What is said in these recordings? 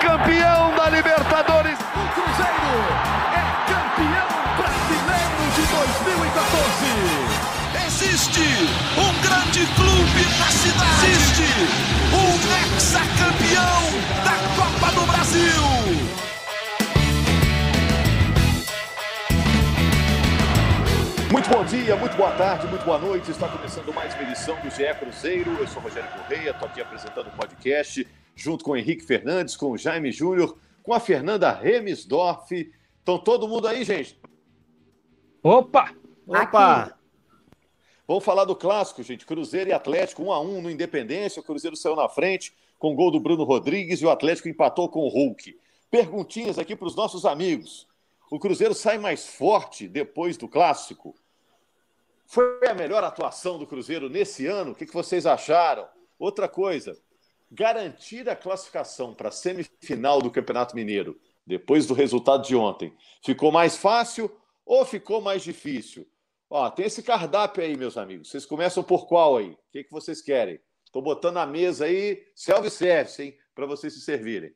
campeão da Libertadores. O Cruzeiro é campeão brasileiro de 2014. Existe um grande clube na cidade. Existe um ex-campeão da Copa do Brasil. Muito bom dia, muito boa tarde, muito boa noite. Está começando mais uma edição do GE Cruzeiro. Eu sou Rogério Correia, estou aqui apresentando o podcast junto com o Henrique Fernandes, com o Jaime Júnior, com a Fernanda Remisdorf. Estão todo mundo aí, gente? Opa! Opa! Vamos falar do clássico, gente. Cruzeiro e Atlético, 1 a 1 no Independência. O Cruzeiro saiu na frente com o gol do Bruno Rodrigues e o Atlético empatou com o Hulk. Perguntinhas aqui para os nossos amigos. O Cruzeiro sai mais forte depois do clássico? Foi a melhor atuação do Cruzeiro nesse ano? O que vocês acharam? Outra coisa, garantir a classificação para a semifinal do Campeonato Mineiro, depois do resultado de ontem, ficou mais fácil ou ficou mais difícil? Ó, tem esse cardápio aí, meus amigos. Vocês começam por qual aí? O que, que vocês querem? Estou botando na mesa aí, self-service, hein? Para vocês se servirem.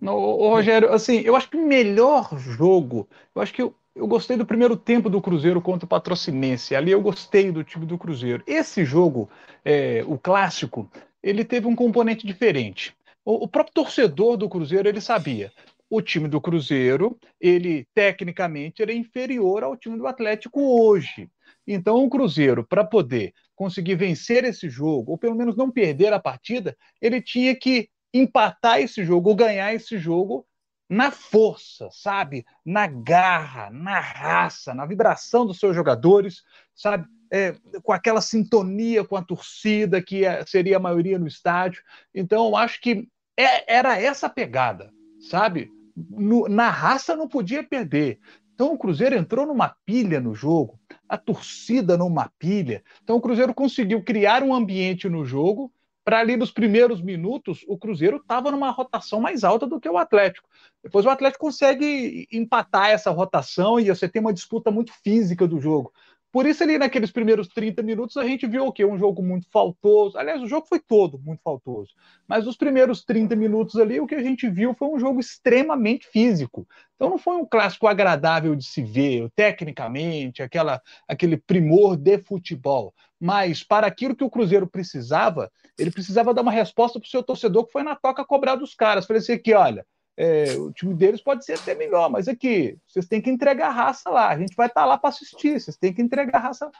Não, Rogério, assim, eu acho que o melhor jogo, eu acho que eu, eu gostei do primeiro tempo do Cruzeiro contra o Patrocinense. Ali eu gostei do time do Cruzeiro. Esse jogo, é, o clássico, ele teve um componente diferente. O, o, próprio torcedor do Cruzeiro ele sabia. O time do Cruzeiro, ele tecnicamente era inferior ao time do Atlético hoje. Então, o Cruzeiro, para poder conseguir vencer esse jogo, ou pelo menos não perder a partida, ele tinha que empatar esse jogo ou ganhar esse jogo na força, sabe? Na garra, na raça, na vibração dos seus jogadores, sabe? É, com aquela sintonia com a torcida, que é, seria a maioria no estádio. Então, eu acho que é, era essa pegada, sabe? No, na raça não podia perder. Então, o Cruzeiro entrou numa pilha no jogo, a torcida numa pilha. Então, o Cruzeiro conseguiu criar um ambiente no jogo para ali nos primeiros minutos, o Cruzeiro estava numa rotação mais alta do que o Atlético. Depois o Atlético consegue empatar essa rotação e você tem uma disputa muito física do jogo. Por isso, ali naqueles primeiros 30 minutos, a gente viu o quê? Um jogo muito faltoso. Aliás, o jogo foi todo muito faltoso. Mas os primeiros 30 minutos ali, o que a gente viu foi um jogo extremamente físico. Então não foi um clássico agradável de se ver, tecnicamente, aquela, aquele primor de futebol. Mas para aquilo que o Cruzeiro precisava, ele precisava dar uma resposta para o seu torcedor que foi na toca cobrar dos caras. Falei assim aqui, olha, é, o time deles pode ser até melhor, mas aqui, vocês têm que entregar raça lá. A gente vai estar tá lá para assistir, vocês têm que entregar raça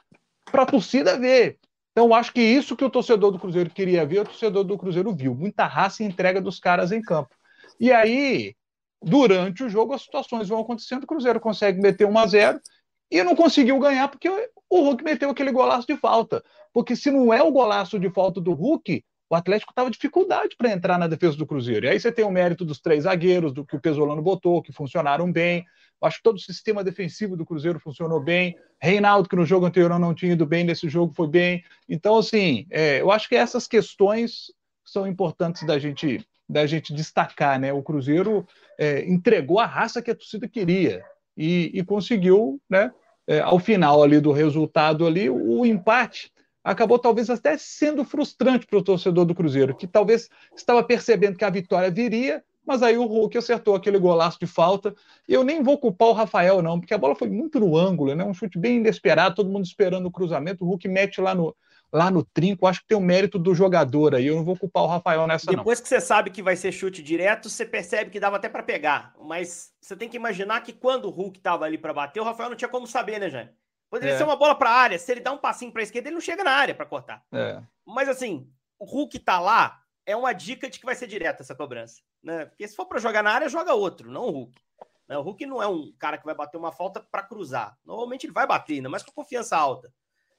para a torcida ver. Então, acho que isso que o torcedor do Cruzeiro queria ver, o torcedor do Cruzeiro viu. Muita raça e entrega dos caras em campo. E aí, durante o jogo, as situações vão acontecendo, o Cruzeiro consegue meter 1 a 0 e não conseguiu ganhar porque o Hulk meteu aquele golaço de falta. Porque se não é o golaço de falta do Hulk, o Atlético estava dificuldade para entrar na defesa do Cruzeiro. E aí você tem o mérito dos três zagueiros, do que o Pesolano botou, que funcionaram bem. Acho que todo o sistema defensivo do Cruzeiro funcionou bem. Reinaldo, que no jogo anterior não tinha ido bem, nesse jogo foi bem. Então, assim, é, eu acho que essas questões são importantes da gente, da gente destacar. Né? O Cruzeiro é, entregou a raça que a torcida queria e, e conseguiu, né, é, ao final ali do resultado ali, o empate acabou talvez até sendo frustrante para o torcedor do Cruzeiro, que talvez estava percebendo que a vitória viria, mas aí o Hulk acertou aquele golaço de falta. E eu nem vou culpar o Rafael, não, porque a bola foi muito no ângulo, né? Um chute bem inesperado, todo mundo esperando o cruzamento. O Hulk mete lá no, lá no trinco. Acho que tem o mérito do jogador aí. Eu não vou culpar o Rafael nessa, Depois não. que você sabe que vai ser chute direto, você percebe que dava até para pegar. Mas você tem que imaginar que quando o Hulk estava ali para bater, o Rafael não tinha como saber, né, Jane? Poderia é. ser uma bola para a área. Se ele dá um passinho para a esquerda, ele não chega na área para cortar. É. Mas assim, o Hulk tá lá é uma dica de que vai ser direta essa cobrança. Né? Porque se for para jogar na área, joga outro, não o Hulk. Né? O Hulk não é um cara que vai bater uma falta para cruzar. Normalmente ele vai bater, ainda mais com confiança alta.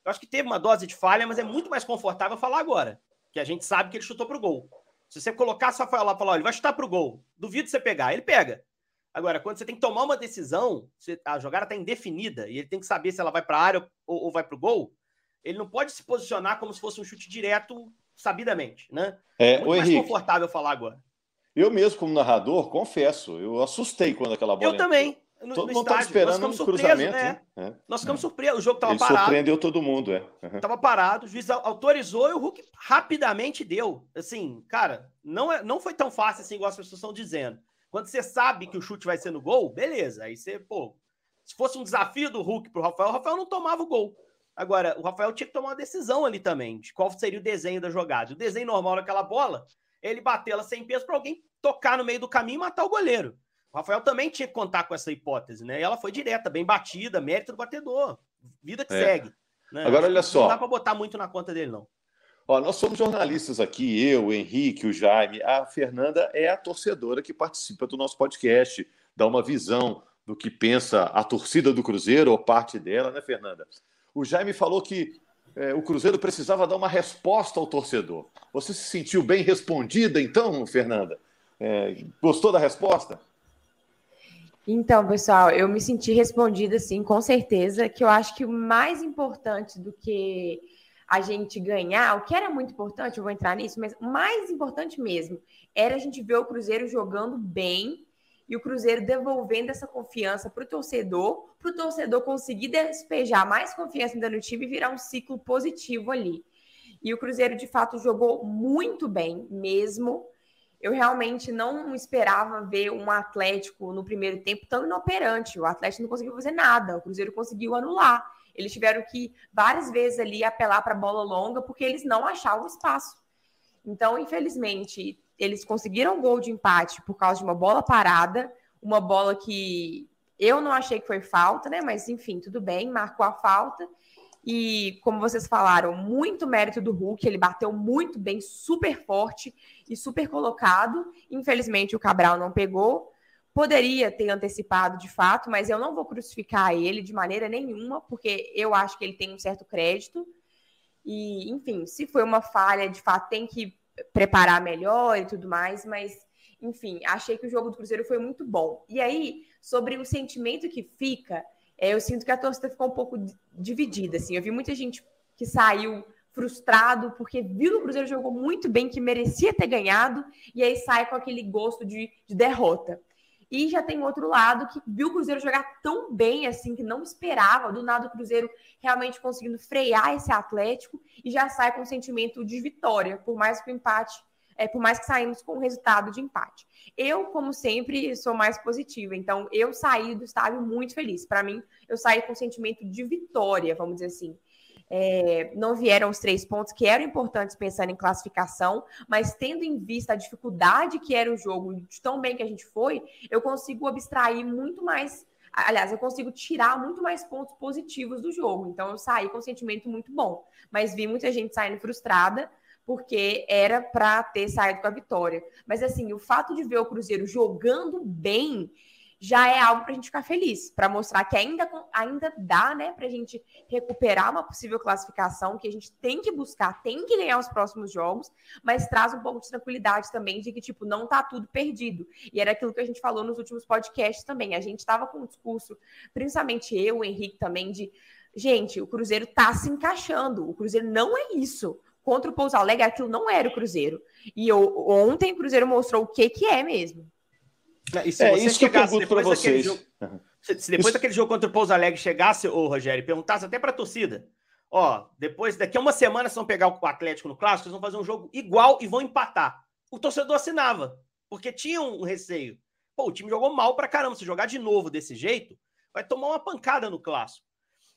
Eu acho que teve uma dose de falha, mas é muito mais confortável falar agora. Que a gente sabe que ele chutou pro gol. Se você colocar só lá e falar, olha, ele vai chutar pro gol, duvido você pegar. Ele pega. Agora, quando você tem que tomar uma decisão, a jogada está indefinida e ele tem que saber se ela vai para a área ou, ou vai para o gol, ele não pode se posicionar como se fosse um chute direto sabidamente, né? É, é muito mais Henrique, confortável falar agora. Eu mesmo, como narrador, confesso, eu assustei quando aquela bola. Eu entrou. também. no, todo no mundo estava estádio. Esperando um ficamos cruzamento. surpresos, né? É. Nós ficamos surpresos. O jogo estava parado. surpreendeu todo mundo, é. Uhum. Tava parado, o juiz au- autorizou e o Hulk rapidamente deu. Assim, cara, não, é, não foi tão fácil assim, igual as pessoas estão dizendo. Quando você sabe que o chute vai ser no gol, beleza. Aí você, pô, se fosse um desafio do Hulk pro Rafael, o Rafael não tomava o gol. Agora, o Rafael tinha que tomar uma decisão ali também, de qual seria o desenho da jogada. O desenho normal daquela bola, ele bater ela sem peso para alguém tocar no meio do caminho e matar o goleiro. O Rafael também tinha que contar com essa hipótese, né? E ela foi direta, bem batida, mérito do batedor. Vida que É. segue. né? Agora, Acho olha que só. Não dá para botar muito na conta dele, não. Ó, nós somos jornalistas aqui, eu, o Henrique, o Jaime. A Fernanda é a torcedora que participa do nosso podcast, dá uma visão do que pensa a torcida do Cruzeiro ou parte dela, né, Fernanda? O Jaime falou que é, o Cruzeiro precisava dar uma resposta ao torcedor. Você se sentiu bem respondida, então, Fernanda? É, gostou da resposta? Então, pessoal, eu me senti respondida, sim, com certeza, que eu acho que o mais importante do que a gente ganhar, o que era muito importante, eu vou entrar nisso, mas o mais importante mesmo era a gente ver o Cruzeiro jogando bem e o Cruzeiro devolvendo essa confiança para o torcedor, para o torcedor conseguir despejar mais confiança ainda no time e virar um ciclo positivo ali. E o Cruzeiro, de fato, jogou muito bem mesmo. Eu realmente não esperava ver um Atlético no primeiro tempo tão inoperante. O Atlético não conseguiu fazer nada, o Cruzeiro conseguiu anular. Eles tiveram que várias vezes ali apelar para a bola longa porque eles não achavam espaço. Então, infelizmente, eles conseguiram um gol de empate por causa de uma bola parada, uma bola que eu não achei que foi falta, né? Mas enfim, tudo bem, marcou a falta. E como vocês falaram, muito mérito do Hulk, ele bateu muito bem, super forte e super colocado. Infelizmente, o Cabral não pegou. Poderia ter antecipado de fato, mas eu não vou crucificar ele de maneira nenhuma, porque eu acho que ele tem um certo crédito. E, enfim, se foi uma falha, de fato, tem que preparar melhor e tudo mais, mas, enfim, achei que o jogo do Cruzeiro foi muito bom. E aí, sobre o sentimento que fica, é, eu sinto que a torcida ficou um pouco dividida, assim. Eu vi muita gente que saiu frustrado porque viu que o Cruzeiro jogou muito bem, que merecia ter ganhado, e aí sai com aquele gosto de, de derrota. E já tem outro lado que viu o Cruzeiro jogar tão bem assim, que não esperava, do nada o Cruzeiro realmente conseguindo frear esse Atlético e já sai com um sentimento de vitória, por mais que o empate, é, por mais que saímos com um resultado de empate. Eu, como sempre, sou mais positiva, então eu saí do estádio muito feliz. Para mim, eu saí com um sentimento de vitória, vamos dizer assim. É, não vieram os três pontos que eram importantes pensando em classificação, mas tendo em vista a dificuldade que era o jogo, de tão bem que a gente foi, eu consigo abstrair muito mais. Aliás, eu consigo tirar muito mais pontos positivos do jogo. Então, eu saí com um sentimento muito bom. Mas vi muita gente saindo frustrada, porque era para ter saído com a vitória. Mas, assim, o fato de ver o Cruzeiro jogando bem já é algo para a gente ficar feliz, para mostrar que ainda, ainda dá, né, para a gente recuperar uma possível classificação, que a gente tem que buscar, tem que ganhar os próximos jogos, mas traz um pouco de tranquilidade também de que, tipo, não tá tudo perdido. E era aquilo que a gente falou nos últimos podcasts também. A gente estava com um discurso, principalmente eu, o Henrique também, de gente, o Cruzeiro tá se encaixando, o Cruzeiro não é isso. Contra o Pouso Alegre, aquilo não era o Cruzeiro. E eu, ontem o Cruzeiro mostrou o que que é mesmo. E se é isso que eu pergunto para vocês. jogo- se, se depois Isso- daquele jogo contra o Pouso Alegre chegasse, ô Rogério, e perguntasse até para a torcida: ó, depois, daqui a uma semana, vocês vão pegar o Atlético no Clássico, vocês vão fazer um jogo igual e vão empatar. O torcedor assinava, porque tinha um receio. Pô, o time jogou mal pra caramba. Se jogar de novo desse jeito, vai tomar uma pancada no Clássico.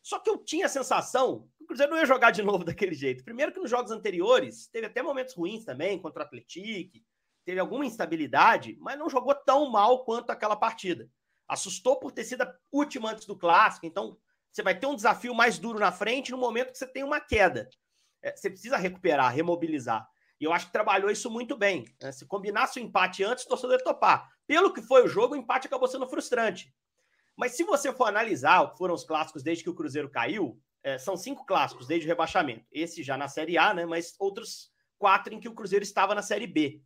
Só que eu tinha a sensação que o Cruzeiro não ia jogar de novo daquele jeito. Primeiro que nos jogos anteriores, teve até momentos ruins também, contra o Atlético, teve alguma instabilidade, mas não jogou tão mal quanto aquela partida. Assustou por ter sido a última antes do clássico, então você vai ter um desafio mais duro na frente no momento que você tem uma queda. É, você precisa recuperar, remobilizar. E eu acho que trabalhou isso muito bem. né? Se combinasse o empate antes, o torcedor ia topar. Pelo que foi o jogo, o empate acabou sendo frustrante. Mas se você for analisar o que foram os clássicos desde que o Cruzeiro caiu, é, são cinco clássicos desde o rebaixamento. Esse já na Série A, né? Mas outros quatro em que o Cruzeiro estava na Série B.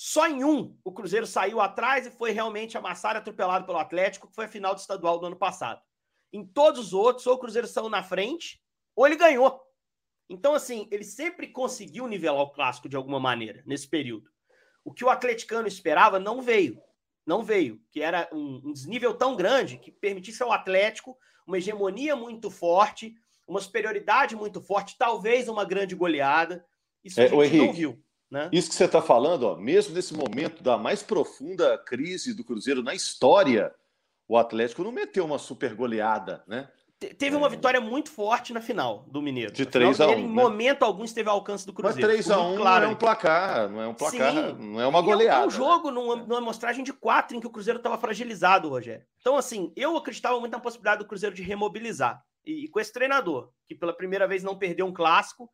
Só em um o Cruzeiro saiu atrás e foi realmente amassado e atropelado pelo Atlético, que foi a final do estadual do ano passado. Em todos os outros, ou o Cruzeiro saiu na frente, ou ele ganhou. Então, assim, ele sempre conseguiu nivelar o clássico de alguma maneira nesse período. O que o atleticano esperava não veio. Não veio, que era um, um desnível tão grande que permitisse ao Atlético uma hegemonia muito forte, uma superioridade muito forte, talvez uma grande goleada. Isso é, a gente Henrique, não viu. Né? Isso que você está falando, ó, mesmo nesse momento da mais profunda crise do Cruzeiro na história, o Atlético não meteu uma super goleada, né? Teve uma é. vitória muito forte na final do Mineiro. De 3 a 1 Em né? momento algum esteve ao alcance do Cruzeiro. Mas 3 a 1 claro. não é um placar, não é um placar, Sim. não é uma goleada. É um jogo numa, numa amostragem de 4 em que o Cruzeiro estava fragilizado, Rogério. Então, assim, eu acreditava muito na possibilidade do Cruzeiro de remobilizar. E, e com esse treinador, que pela primeira vez não perdeu um clássico,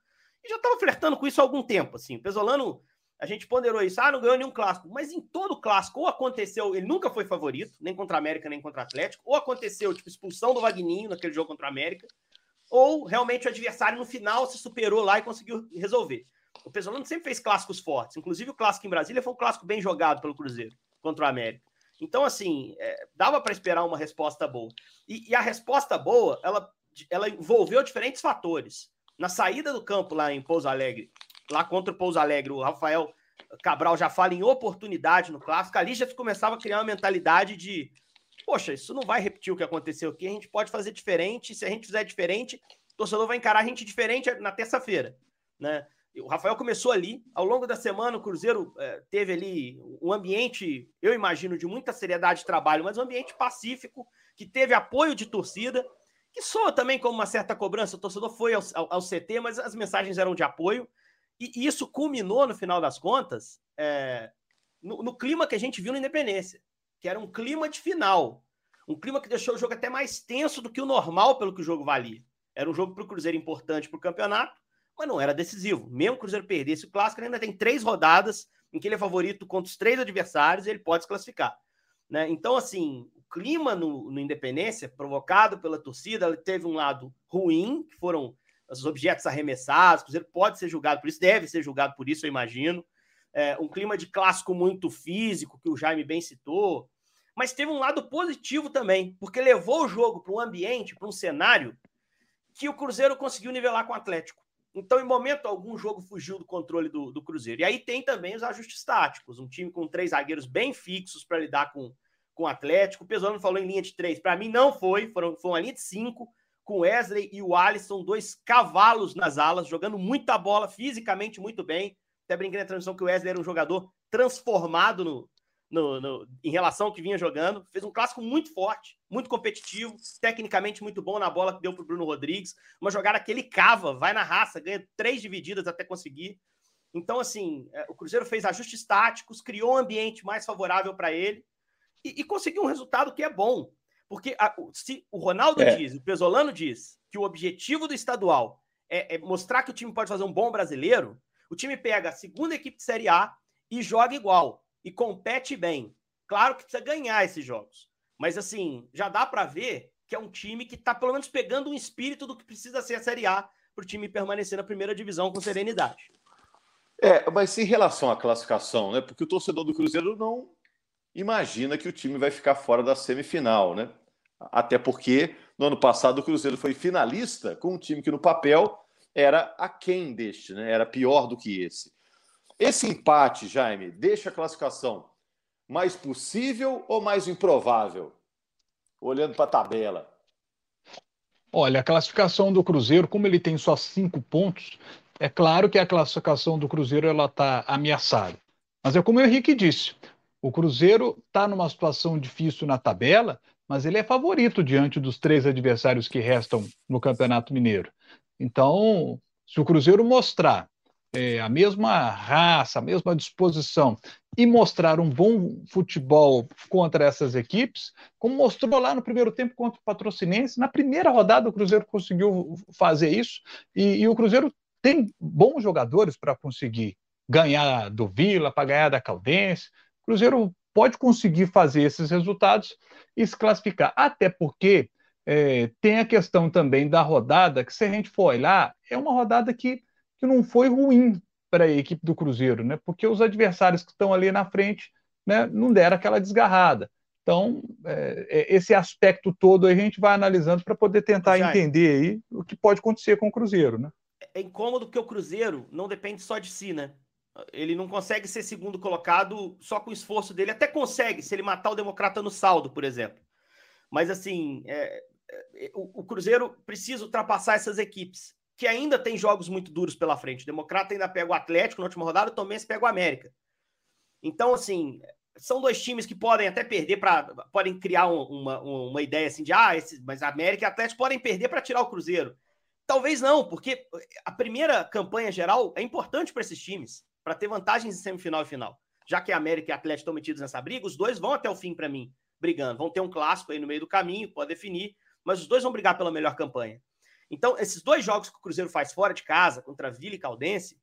e já estava flertando com isso há algum tempo. Assim. O Pesolano a gente ponderou isso, ah, não ganhou nenhum clássico. Mas em todo clássico, ou aconteceu, ele nunca foi favorito, nem contra a América, nem contra o Atlético, ou aconteceu, tipo, expulsão do Vagninho naquele jogo contra a América, ou realmente o adversário no final se superou lá e conseguiu resolver. O Pesolano sempre fez clássicos fortes, inclusive o clássico em Brasília foi um clássico bem jogado pelo Cruzeiro contra o América. Então, assim, é, dava para esperar uma resposta boa. E, e, a resposta boa, ela, ela envolveu diferentes fatores. Na saída do campo lá em Pouso Alegre, lá contra o Pouso Alegre, o Rafael Cabral já fala em oportunidade no clássico, ali já começava a criar uma mentalidade de poxa, isso não vai repetir o que aconteceu aqui, a gente pode fazer diferente, se a gente fizer diferente, o torcedor vai encarar a gente diferente na terça-feira, né? O Rafael começou ali, ao longo da semana o Cruzeiro é, teve ali um ambiente, eu imagino, de muita seriedade de trabalho, mas um ambiente pacífico, que teve apoio de torcida, que soa também como uma certa cobrança, o torcedor foi ao, ao, ao CT, mas as mensagens eram de apoio, e isso culminou, no final das contas, é, no, no, clima que a gente viu na Independência, que era um clima de final. Um clima que deixou o jogo até mais tenso do que o normal pelo que o jogo valia. Era um jogo para o Cruzeiro importante para o campeonato, mas não era decisivo. Mesmo o Cruzeiro perdesse o clássico, ainda tem três rodadas em que ele é favorito contra os três adversários e ele pode se classificar. Né? Então, assim, clima no, no Independência, provocado pela torcida, teve um lado ruim, que foram os objetos arremessados, o Cruzeiro pode ser julgado por isso, deve ser julgado por isso, eu imagino. É, um clima de clássico muito físico, que o Jaime bem citou, mas teve um lado positivo também, porque levou o jogo para um ambiente, para um cenário que o Cruzeiro conseguiu nivelar com o Atlético. Então, em momento algum, o jogo fugiu do controle do, do Cruzeiro. E aí tem também os ajustes táticos, um time com três zagueiros bem fixos para lidar com, com o Atlético. O Pesolano falou em linha de três, para mim não foi, foram, foi uma linha de cinco com Wesley e o Alisson, dois cavalos nas alas, jogando muita bola, fisicamente muito bem. Até brinquei na transmissão que o Wesley era um jogador transformado no, no, no, em relação ao que vinha jogando. Fez um clássico muito forte, muito competitivo, tecnicamente muito bom na bola que deu para Bruno Rodrigues. Uma jogada que ele cava, vai na raça, ganha três divididas até conseguir. Então, assim, é, o Cruzeiro fez ajustes táticos, criou um ambiente mais favorável para ele e, e conseguiu um resultado que é bom. Porque a, se o Ronaldo é. diz, o Pesolano diz, que o objetivo do estadual é, é, mostrar que o time pode fazer um bom brasileiro, o time pega a segunda equipe de Série A e joga igual e compete bem. Claro que precisa ganhar esses jogos, mas assim, já dá para ver que é um time que está pelo menos pegando um espírito do que precisa ser a Série A para o time permanecer na primeira divisão com serenidade. É, mas em relação à classificação, né? Porque o torcedor do Cruzeiro não imagina que o time vai ficar fora da semifinal, né? Até porque no ano passado o Cruzeiro foi finalista com um time que no papel era aquém deste, né? Era pior do que esse. Esse empate, Jaime, deixa a classificação mais possível ou mais improvável? Olhando para a tabela. Olha, a classificação do Cruzeiro, como ele tem só cinco pontos, é claro que a classificação do Cruzeiro ela está ameaçada. Mas é como o Henrique disse, o Cruzeiro está numa situação difícil na tabela, mas ele é favorito diante dos três adversários que restam no Campeonato Mineiro. Então, se o Cruzeiro mostrar é, a mesma raça, a mesma disposição e mostrar um bom futebol contra essas equipes, como mostrou lá no primeiro tempo contra o Patrocinense, na primeira rodada o Cruzeiro conseguiu fazer isso e, e o Cruzeiro tem bons jogadores para conseguir ganhar do Vila, para ganhar da Caldense. O Cruzeiro pode conseguir fazer esses resultados e se classificar. Até porque é, tem a questão também da rodada, que se a gente for olhar, é uma rodada que, que não foi ruim para a equipe do Cruzeiro, né? Porque os adversários que estão ali na frente né, não deram aquela desgarrada. Então, é, é esse aspecto todo a gente vai analisando para poder tentar Já entender aí o que pode acontecer com o Cruzeiro, né? É incômodo que o Cruzeiro não depende só de si, né? Ele não consegue ser segundo colocado só com o esforço dele. Até consegue, se ele matar o Democrata no saldo, por exemplo. Mas, assim, é, é, o, o, Cruzeiro precisa ultrapassar essas equipes, que ainda tem jogos muito duros pela frente. O Democrata ainda pega o Atlético na última rodada, o Tomense pega o América. Então, assim, são dois times que podem até perder para. podem criar um, uma, uma ideia assim de ah, esse, mas América e Atlético podem perder para tirar o Cruzeiro. Talvez não, porque a primeira campanha geral é importante para esses times, para ter vantagens em semifinal e final. Já que a América e a Atlético estão metidos nessa briga, os dois vão até o fim para mim, brigando. Vão ter um clássico aí no meio do caminho, pode definir, mas os dois vão brigar pela melhor campanha. Então, esses dois jogos que o Cruzeiro faz fora de casa, contra Vila e Caldense,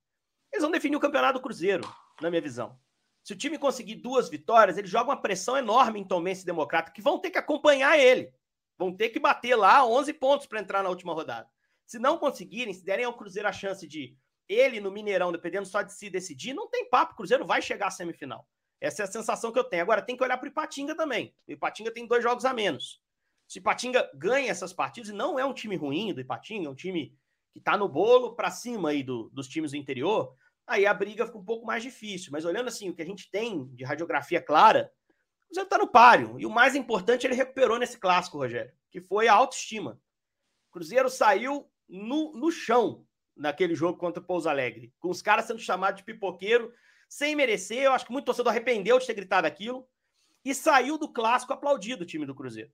eles vão definir o campeonato do Cruzeiro, na minha visão. Se o time conseguir duas vitórias, ele joga uma pressão enorme em Tomense Democrata, que vão ter que acompanhar ele. Vão ter que bater lá 11 pontos para entrar na última rodada. Se não conseguirem, se derem ao Cruzeiro a chance de ele no Mineirão, dependendo só de se decidir, não tem papo. O Cruzeiro vai chegar à semifinal. Essa é a sensação que eu tenho. Agora tem que olhar para o Ipatinga também. O Ipatinga tem dois jogos a menos. Se o Ipatinga ganha essas partidas, e não é um time ruim do Ipatinga, é um time que está no bolo para cima aí do, dos times do interior, aí a briga fica um pouco mais difícil. Mas olhando assim, o que a gente tem de radiografia clara, o Cruzeiro está no páreo. E o mais importante, ele recuperou nesse clássico, Rogério, que foi a autoestima. O Cruzeiro saiu no, no chão naquele jogo contra o Pouso Alegre, com os caras sendo chamados de pipoqueiro, sem merecer. Eu acho que muito torcedor arrependeu de ter gritado aquilo. E saiu do clássico aplaudido o time do Cruzeiro.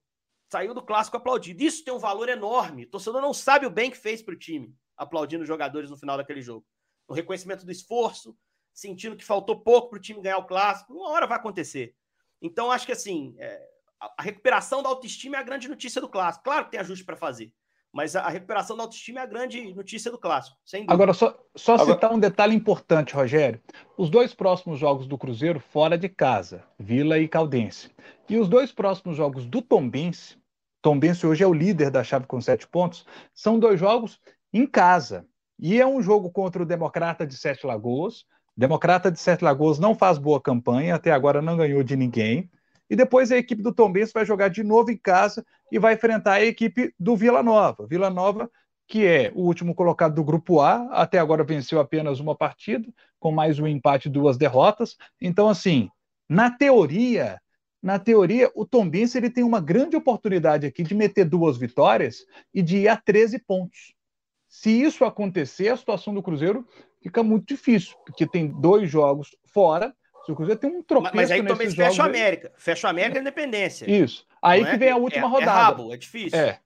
Saiu do clássico aplaudido. Isso tem um valor enorme. O torcedor não sabe o bem que fez para o time, aplaudindo os jogadores no final daquele jogo no reconhecimento do esforço, sentindo que faltou pouco para o time ganhar o clássico. Uma hora vai acontecer. Então, acho que assim, é, a, recuperação da autoestima é a grande notícia do clássico. Claro que tem ajuste para fazer, mas a, recuperação da autoestima é a grande notícia do clássico. Agora, só, só Agora... citar um detalhe importante, Rogério. Os dois próximos jogos do Cruzeiro fora de casa, Vila e Caldense. E os dois próximos jogos do Tombense, Tombense hoje é o líder da chave com sete pontos, são dois jogos em casa. E é um jogo contra o Democrata de Sete Lagoas. Democrata de Sete Lagoas não faz boa campanha, até agora não ganhou de ninguém. E depois a equipe do Tombense vai jogar de novo em casa e vai enfrentar a equipe do Vila Nova. Vila Nova, que é o último colocado do grupo A, até agora venceu apenas uma partida, com mais um empate e duas derrotas. Então, assim, na teoria, na teoria, o Tombense ele tem uma grande oportunidade aqui de meter duas vitórias e de ir a 13 pontos. Se isso acontecer, a situação do Cruzeiro fica muito difícil, porque tem dois jogos fora. Se o Cruzeiro tem um tropeço Mas aí também fecha o América. Fecha o América e Independência. Isso. Aí Não que é? vem a última é, rodada. É rabo, é difícil. É.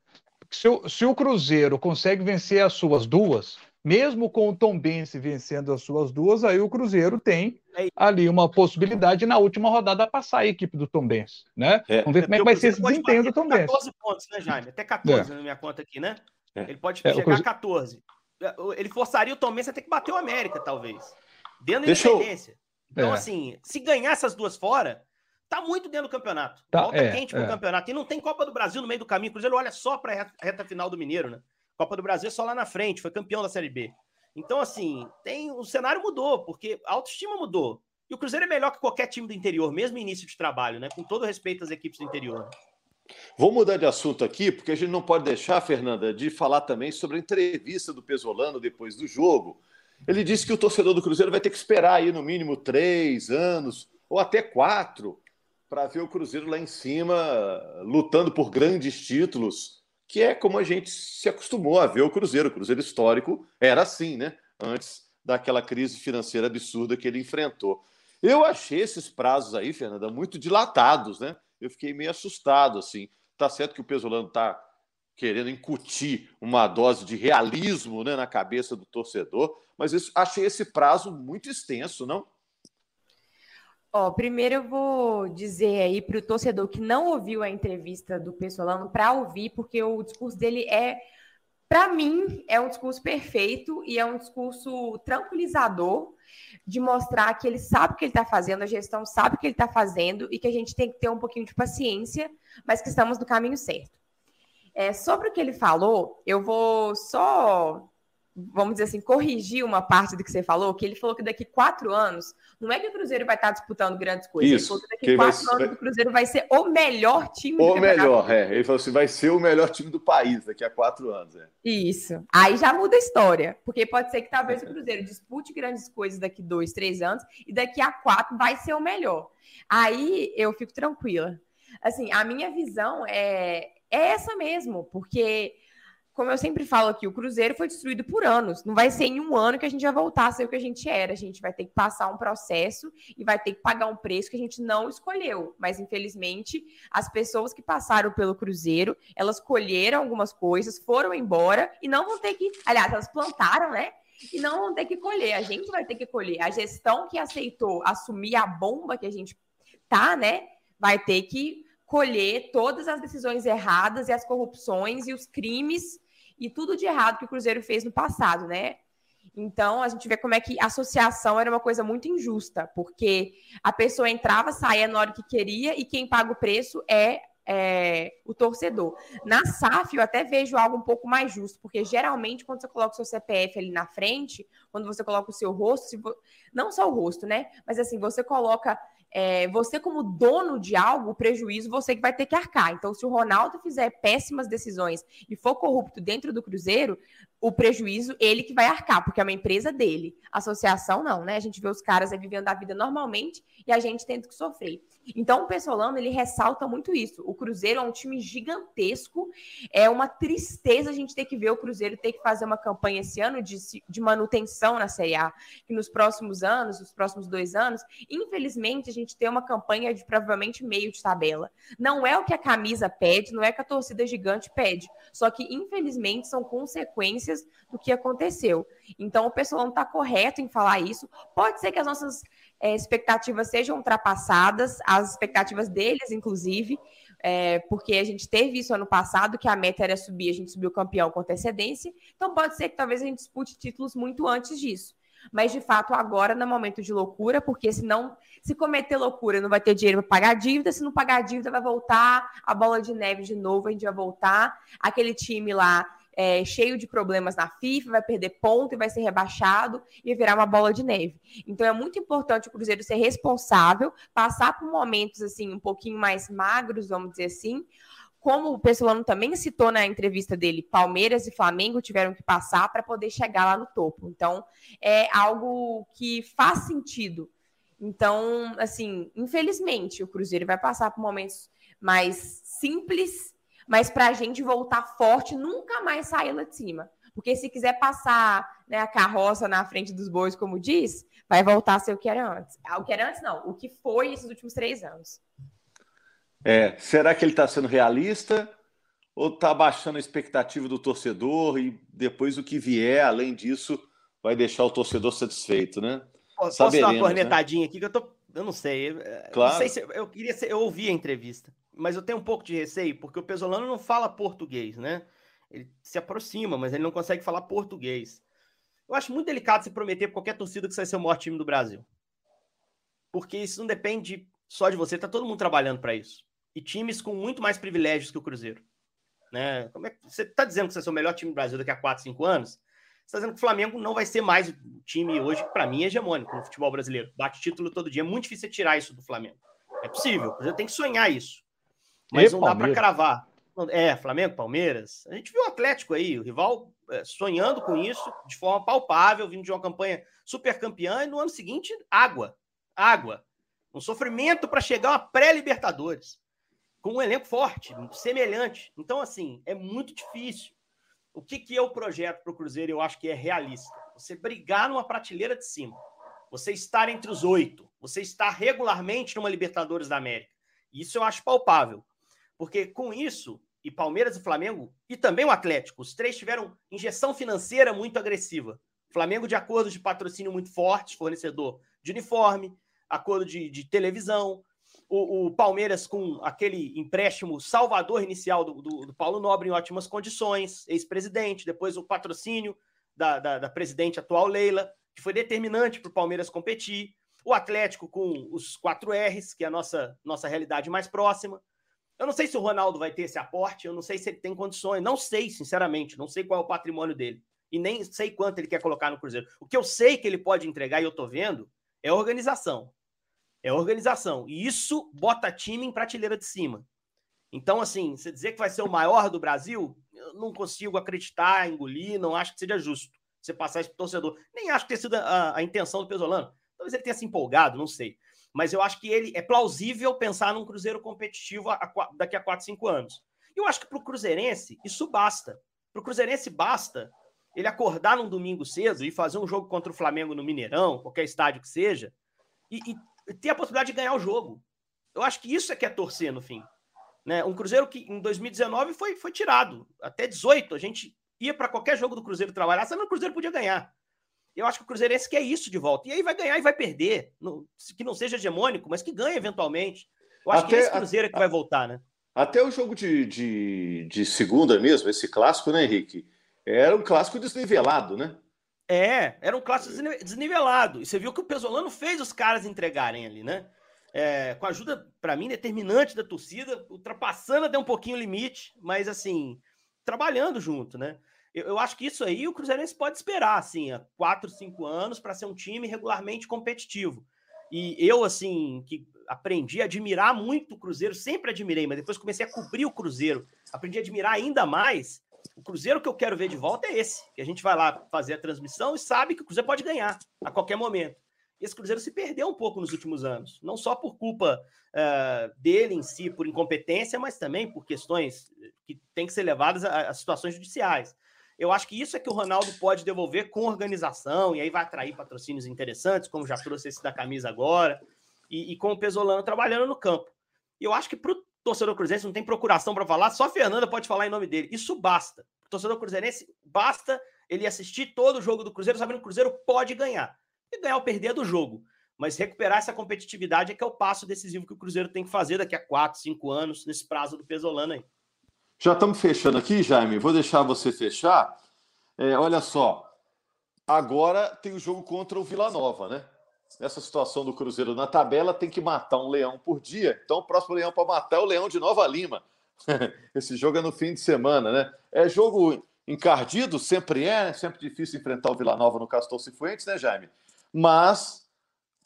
Se o, se o Cruzeiro consegue vencer as suas duas, mesmo com o Tom Bense vencendo as suas duas, aí o Cruzeiro tem é ali uma possibilidade na última rodada passar a equipe do Tom Bense, né? É. Vamos ver como é que vai ser esse desempenho do Tom Bense. 14 pontos, né, Jaime? Até 14 é. na minha conta aqui, né? É. Ele pode é, chegar a 14. É, ele forçaria o Tom Benz a ter que bater o América, talvez. Dentro da independência. Eu... Então, é. assim, se ganhar essas duas fora, tá muito dentro do campeonato. Tá, Volta é, quente pro é. campeonato. E não tem Copa do Brasil no meio do caminho. O Cruzeiro olha só pra reta, reta, final do Mineiro, né? Copa do Brasil é só lá na frente, foi campeão da Série B. Então, assim, tem o cenário mudou, porque a autoestima mudou. E o Cruzeiro é melhor que qualquer time do interior, mesmo início de trabalho, né? Com todo respeito às equipes do interior. Vou mudar de assunto aqui, porque a gente não pode deixar, Fernanda, de falar também sobre a entrevista do Pesolano depois do jogo. Ele disse que o torcedor do Cruzeiro vai ter que esperar aí no mínimo três anos ou até quatro para ver o Cruzeiro lá em cima lutando por grandes títulos, que é como a gente se acostumou a ver o Cruzeiro. O Cruzeiro histórico era assim, né? Antes daquela crise financeira absurda que ele enfrentou. Eu achei esses prazos aí, Fernanda, muito dilatados, né? eu fiquei meio assustado, assim. Tá certo que o Pesolano tá querendo incutir uma dose de realismo né, na cabeça do torcedor, mas eu achei esse prazo muito extenso, não? Ó, primeiro eu vou dizer aí para o torcedor que não ouviu a entrevista do Pessolano para ouvir, porque o discurso dele é, para mim, é um discurso perfeito e é um discurso tranquilizador de mostrar que ele sabe o que ele está fazendo, a gestão sabe o que ele está fazendo e que a gente tem que ter um pouquinho de paciência, mas que estamos no caminho certo. É, sobre o que ele falou, eu vou só vamos dizer assim, corrigir uma parte do que você falou, que ele falou que daqui quatro anos, não é que o Cruzeiro vai estar disputando grandes coisas, Isso, ele falou que daqui quatro vai... anos o Cruzeiro vai ser o melhor time o do O melhor, é. Ele falou assim, vai ser o melhor time do país daqui a quatro anos. É. Isso. Aí já muda a história, porque pode ser que talvez o Cruzeiro dispute grandes coisas daqui dois, três anos, e daqui a quatro vai ser o melhor. Aí eu fico tranquila. Assim, a minha visão é, é essa mesmo, porque como eu sempre falo aqui, o Cruzeiro foi destruído por anos. Não vai ser em um ano que a gente vai voltar a ser o que a gente era. A gente vai ter que passar um processo e vai ter que pagar um preço que a gente não escolheu. Mas, infelizmente, as pessoas que passaram pelo Cruzeiro, elas colheram algumas coisas, foram embora e não vão ter que. Aliás, elas plantaram, né? E não vão ter que colher. A gente vai ter que colher. A gestão que aceitou assumir a bomba que a gente tá, né? Vai ter que colher todas as decisões erradas e as corrupções e os crimes e tudo de errado que o Cruzeiro fez no passado, né? Então, a gente vê como é que a associação era uma coisa muito injusta, porque a pessoa entrava, saía na hora que queria e quem paga o preço é, é, o torcedor. Na SAF, eu até vejo algo um pouco mais justo, porque geralmente, quando você coloca o seu CPF ali na frente, quando você coloca o seu rosto, não só o rosto, né? Mas assim, você coloca é, você, como dono de algo, o prejuízo você que vai ter que arcar. Então, se o Ronaldo fizer péssimas decisões e for corrupto dentro do Cruzeiro, o prejuízo ele que vai arcar, porque é uma empresa dele. Associação não, né? A gente vê os caras vivendo a vida normalmente e a gente tendo que sofrer. Então o Pessolano ele ressalta muito isso. O Cruzeiro é um time gigantesco, é uma tristeza a gente ter que ver o Cruzeiro ter que fazer uma campanha esse ano de, de manutenção na Série A, que nos próximos anos, nos próximos dois anos, infelizmente a gente tem uma campanha de provavelmente meio de tabela. Não é o que a camisa pede, não é o que a torcida gigante pede, só que infelizmente são consequências consequências do que aconteceu. Então, o pessoal não está correto em falar isso. Pode ser que as nossas é, expectativas sejam ultrapassadas, as expectativas deles, inclusive, é, porque a gente teve isso ano passado, que a meta era subir, a gente subiu campeão com antecedência. Então, pode ser que talvez a gente dispute títulos muito antes disso. Mas, de fato, agora não é momento de loucura, porque se não, se cometer loucura, não vai ter dinheiro para pagar a dívida. Se não pagar a dívida, vai voltar a bola de neve de novo, a gente vai voltar. Aquele time lá é, cheio de problemas na FIFA, vai perder ponto e vai ser rebaixado e virar uma bola de neve. Então é muito importante o Cruzeiro ser responsável, passar por momentos assim um pouquinho mais magros, vamos dizer assim. Como o Pessolano também citou na entrevista dele, Palmeiras e Flamengo tiveram que passar para poder chegar lá no topo. Então é algo que faz sentido. Então, assim, infelizmente, o Cruzeiro vai passar por momentos mais simples mas para a gente voltar forte, nunca mais sair lá de cima. Porque se quiser passar né, a carroça na frente dos bois, como diz, vai voltar a ser o que era antes. Ah, o que era antes, não. O que foi esses últimos três anos. É, será que ele está sendo realista ou está baixando a expectativa do torcedor e depois o que vier, além disso, vai deixar o torcedor satisfeito, né? Posso dar uma né? cornetadinha né? aqui que eu tô. Eu não sei. Claro. Não sei se eu queria ser, eu ouvi a entrevista mas eu tenho um pouco de receio, porque o Pesolano não fala português, né? Ele se aproxima, mas ele não consegue falar português. Eu acho muito delicado se prometer para qualquer torcida que você vai ser o maior time do Brasil. Porque isso não depende só de você, tá todo mundo trabalhando para isso. E times com muito mais privilégios que o Cruzeiro. Né? Como é que você está dizendo que você é o melhor time do Brasil daqui a 4, 5 anos? Você está dizendo que o Flamengo não vai ser mais o time hoje, para mim, é hegemônico no futebol brasileiro. Bate título todo dia. É muito difícil você tirar isso do Flamengo. É possível. Cruzeiro tem que sonhar isso. Mas e não Palmeiras. dá para cravar. É, Flamengo, Palmeiras. A gente viu o Atlético aí, o rival é, sonhando com isso de forma palpável, vindo de uma campanha super campeã, e no ano seguinte, água. Água. Um sofrimento para chegar a pré-Libertadores. Com um elenco forte, semelhante. Então, assim, é muito difícil. O que, que é o projeto para o Cruzeiro? Eu acho que é realista. Você brigar numa prateleira de cima. Você estar entre os oito. Você estar regularmente numa Libertadores da América. Isso eu acho palpável. Porque com isso, e Palmeiras e Flamengo, e também o Atlético, os três tiveram injeção financeira muito agressiva. Flamengo de acordos de patrocínio muito fortes, fornecedor de uniforme, acordo de, de televisão. O, o, Palmeiras com aquele empréstimo salvador inicial do, do, do Paulo Nobre em ótimas condições, ex-presidente, depois o patrocínio da, da, da presidente atual Leila, que foi determinante para o Palmeiras competir. O Atlético com os 4 R's, que é a nossa, nossa realidade mais próxima. Eu não sei se o Ronaldo vai ter esse aporte, eu não sei se ele tem condições, não sei, sinceramente, não sei qual é o patrimônio dele. E nem sei quanto ele quer colocar no Cruzeiro. O que eu sei que ele pode entregar e eu tô vendo é organização. É organização. E isso bota time em prateleira de cima. Então, assim, você dizer que vai ser o maior do Brasil, eu não consigo acreditar, engolir, não acho que seja justo você passar isso para o torcedor. Nem acho que tenha sido a, a intenção do Pesolano. Talvez ele tenha se empolgado, não sei. Mas eu acho que ele é plausível pensar num Cruzeiro competitivo a, a, daqui a 4, 5 anos. E eu acho que para o Cruzeirense isso basta. Para o Cruzeirense basta ele acordar num domingo cedo e fazer um jogo contra o Flamengo no Mineirão, qualquer estádio que seja, e, e ter a possibilidade de ganhar o jogo. Eu acho que isso é que é torcer no fim. Né? Um Cruzeiro que em 2019 foi, foi tirado. Até 18, a gente ia para qualquer jogo do Cruzeiro trabalhar, sabendo que o Cruzeiro podia ganhar. Eu acho que o Cruzeirense quer isso de volta. E aí vai ganhar e vai perder. que não seja hegemônico, mas que ganhe eventualmente. Eu acho até, que esse Cruzeiro é que vai voltar, né? Até o jogo de, de, de segunda mesmo, esse clássico, né, Henrique? Era um clássico desnivelado, né? É, era um clássico desnivelado. E você viu que o Pesolano fez os caras entregarem ali, né? É, com a ajuda, para mim, determinante da torcida, ultrapassando até um pouquinho o limite, mas assim, trabalhando junto, né? Eu, eu acho que isso aí o Cruzeirense pode esperar, assim, há quatro, cinco anos para ser um time regularmente competitivo. E eu, assim, que aprendi a admirar muito o Cruzeiro, sempre admirei, mas depois comecei a cobrir o Cruzeiro, aprendi a admirar ainda mais. O Cruzeiro que eu quero ver de volta é esse, que a gente vai lá fazer a transmissão e sabe que o Cruzeiro pode ganhar a qualquer momento. Esse Cruzeiro se perdeu um pouco nos últimos anos, não só por culpa uh, dele em si, por incompetência, mas também por questões que têm que ser levadas a, a situações judiciais. Eu acho que isso é que o Ronaldo pode devolver com organização, e aí vai atrair patrocínios interessantes, como já trouxe esse da camisa agora, e, e com o Pesolano trabalhando no campo. E eu acho que para o torcedor cruzeirense não tem procuração para falar, só a Fernanda pode falar em nome dele. Isso basta. O torcedor cruzeirense basta ele assistir todo o jogo do Cruzeiro, sabendo que o Cruzeiro pode ganhar. E ganhar ou perder é do jogo. Mas recuperar essa competitividade é que é o passo decisivo que o Cruzeiro tem que fazer daqui a 4, 5 anos, nesse prazo do Pesolano aí. Já estamos fechando aqui, Jaime. Vou deixar você fechar. É, olha só, agora tem o jogo contra o Vila Nova, né? Nessa situação do Cruzeiro na tabela, tem que matar um leão por dia. Então, o próximo leão para matar é o leão de Nova Lima. Esse jogo é no fim de semana, né? É jogo encardido, sempre é, né? sempre difícil enfrentar o Vila Nova no Castor Cifuentes, né, Jaime? Mas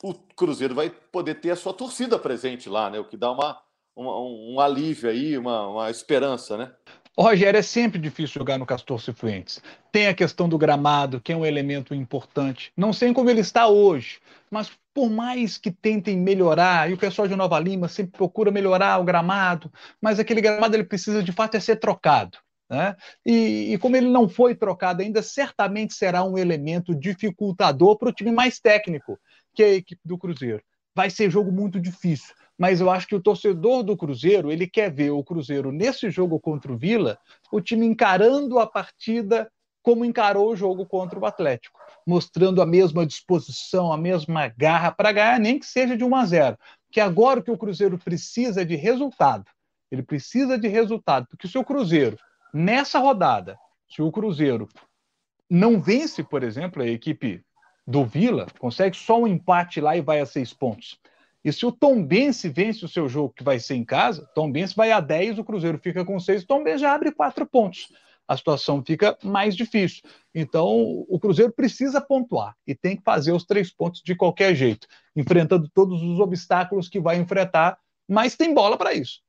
o Cruzeiro vai poder ter a sua torcida presente lá, né? O que dá uma, um, um alívio aí, uma, uma esperança, né? Rogério, é sempre difícil jogar no Castor Cifuentes. Tem a questão do gramado, que é um elemento importante. Não sei como ele está hoje, mas por mais que tentem melhorar, e o pessoal de Nova Lima sempre procura melhorar o gramado, mas aquele gramado ele precisa de fato é ser trocado. Né? E, e, como ele não foi trocado ainda, certamente será um elemento dificultador para o time mais técnico, que é a equipe do Cruzeiro. Vai ser jogo muito difícil mas eu acho que o torcedor do Cruzeiro, ele quer ver o Cruzeiro nesse jogo contra o Vila, o time encarando a partida como encarou o jogo contra o Atlético, mostrando a mesma disposição, a mesma garra para ganhar, nem que seja de 1 a 0. Que agora o que o Cruzeiro precisa é de resultado. Ele precisa de resultado, porque se o Cruzeiro, nessa rodada, se o Cruzeiro não vence, por exemplo, a equipe do Vila, consegue só um empate lá e vai a seis pontos. E se o Tombense vence o seu jogo, que vai ser em casa, Tombense vai a 10, o Cruzeiro fica com 6, o Tombense já abre 4 pontos. A situação fica mais difícil. Então, o Cruzeiro precisa pontuar e tem que fazer os três pontos de qualquer jeito, enfrentando todos os obstáculos que vai enfrentar, mas tem bola para isso.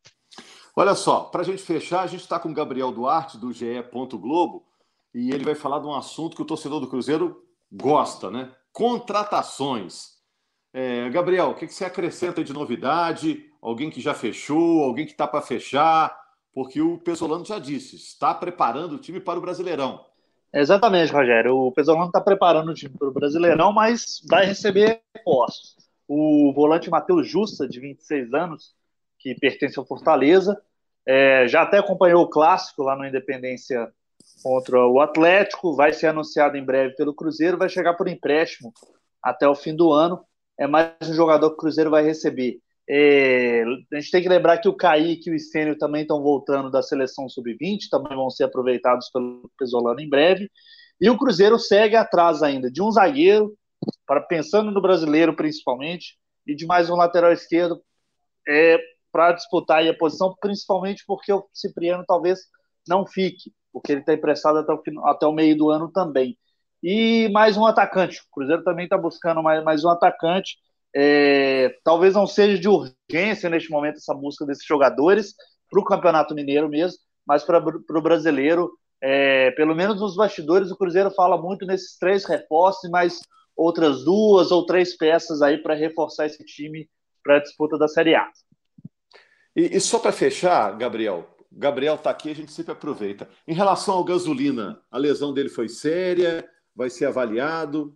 Olha só, para a gente fechar, a gente está com o Gabriel Duarte, do GE. Globo, e ele vai falar de um assunto que o torcedor do Cruzeiro gosta, né? Contratações. É, Gabriel, o que, você acrescenta de novidade? Alguém que já fechou, alguém que está para fechar? Porque o Pesolano já disse, está preparando o time para o Brasileirão. Exatamente, Rogério. O Pesolano está preparando o time para o Brasileirão, mas vai receber postos. O volante Matheus Justa, de 26 anos, que pertence ao Fortaleza, é, já até acompanhou o clássico lá no Independência contra o Atlético, vai ser anunciado em breve pelo Cruzeiro, vai chegar por empréstimo até o fim do ano é mais um jogador que o Cruzeiro vai receber. É, a gente tem que lembrar que o Kaique e o Estênio também estão voltando da seleção sub-20, também vão ser aproveitados pelo Pesolano em breve. E o Cruzeiro segue atrás ainda de um zagueiro, para pensando no brasileiro principalmente, e de mais um lateral esquerdo é, para disputar a posição, principalmente porque o Cipriano talvez não fique. Porque ele está emprestado até o, até o meio do ano também. E mais um atacante. O Cruzeiro também está buscando mais, mais um atacante. É, talvez não seja de urgência neste momento essa busca desses jogadores para o Campeonato Mineiro mesmo, mas para o brasileiro, é, pelo menos nos bastidores, o Cruzeiro fala muito nesses três reforços, mas outras duas ou três peças aí para reforçar esse time para a disputa da Série A. E, e só para fechar, Gabriel, Gabriel está aqui, a gente sempre aproveita. Em relação ao gasolina, a lesão dele foi séria, vai ser avaliado?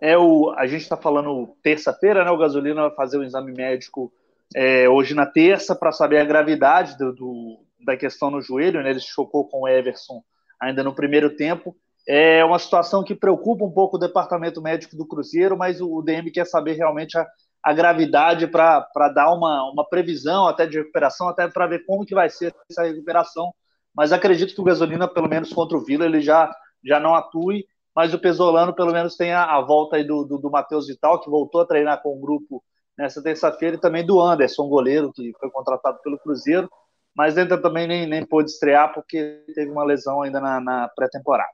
É o, a gente está falando terça-feira, né? O gasolina vai fazer o um exame médico é, hoje na terça para saber a gravidade do, do, da questão no joelho, né? Ele chocou com o Everson ainda no primeiro tempo. É uma situação que preocupa um pouco o departamento médico do Cruzeiro, mas o DM quer saber realmente a, a gravidade para dar uma, uma previsão até de recuperação, até para ver como que vai ser essa recuperação. Mas acredito que o Gasolina, pelo menos contra o Vila, ele já, já não atue, mas o Pesolano pelo menos tem a, a volta aí do, do, do Matheus Vital, que voltou a treinar com o grupo nessa terça-feira, e também do Anderson, goleiro, que foi contratado pelo Cruzeiro, mas ainda também nem, nem pôde estrear porque teve uma lesão ainda na, na pré-temporada.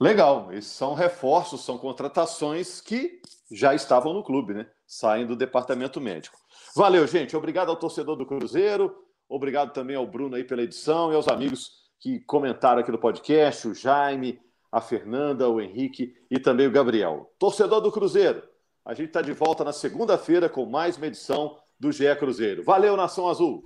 Legal, esses são reforços, são contratações que já estavam no clube, né? Saem do departamento médico. Valeu, gente. Obrigado ao torcedor do Cruzeiro, obrigado também ao Bruno aí pela edição e aos amigos que comentaram aqui no podcast, o Jaime, a Fernanda, o Henrique e também o Gabriel. Torcedor do Cruzeiro, a gente está de volta na segunda-feira com mais uma edição do GE Cruzeiro. Valeu, Nação Azul!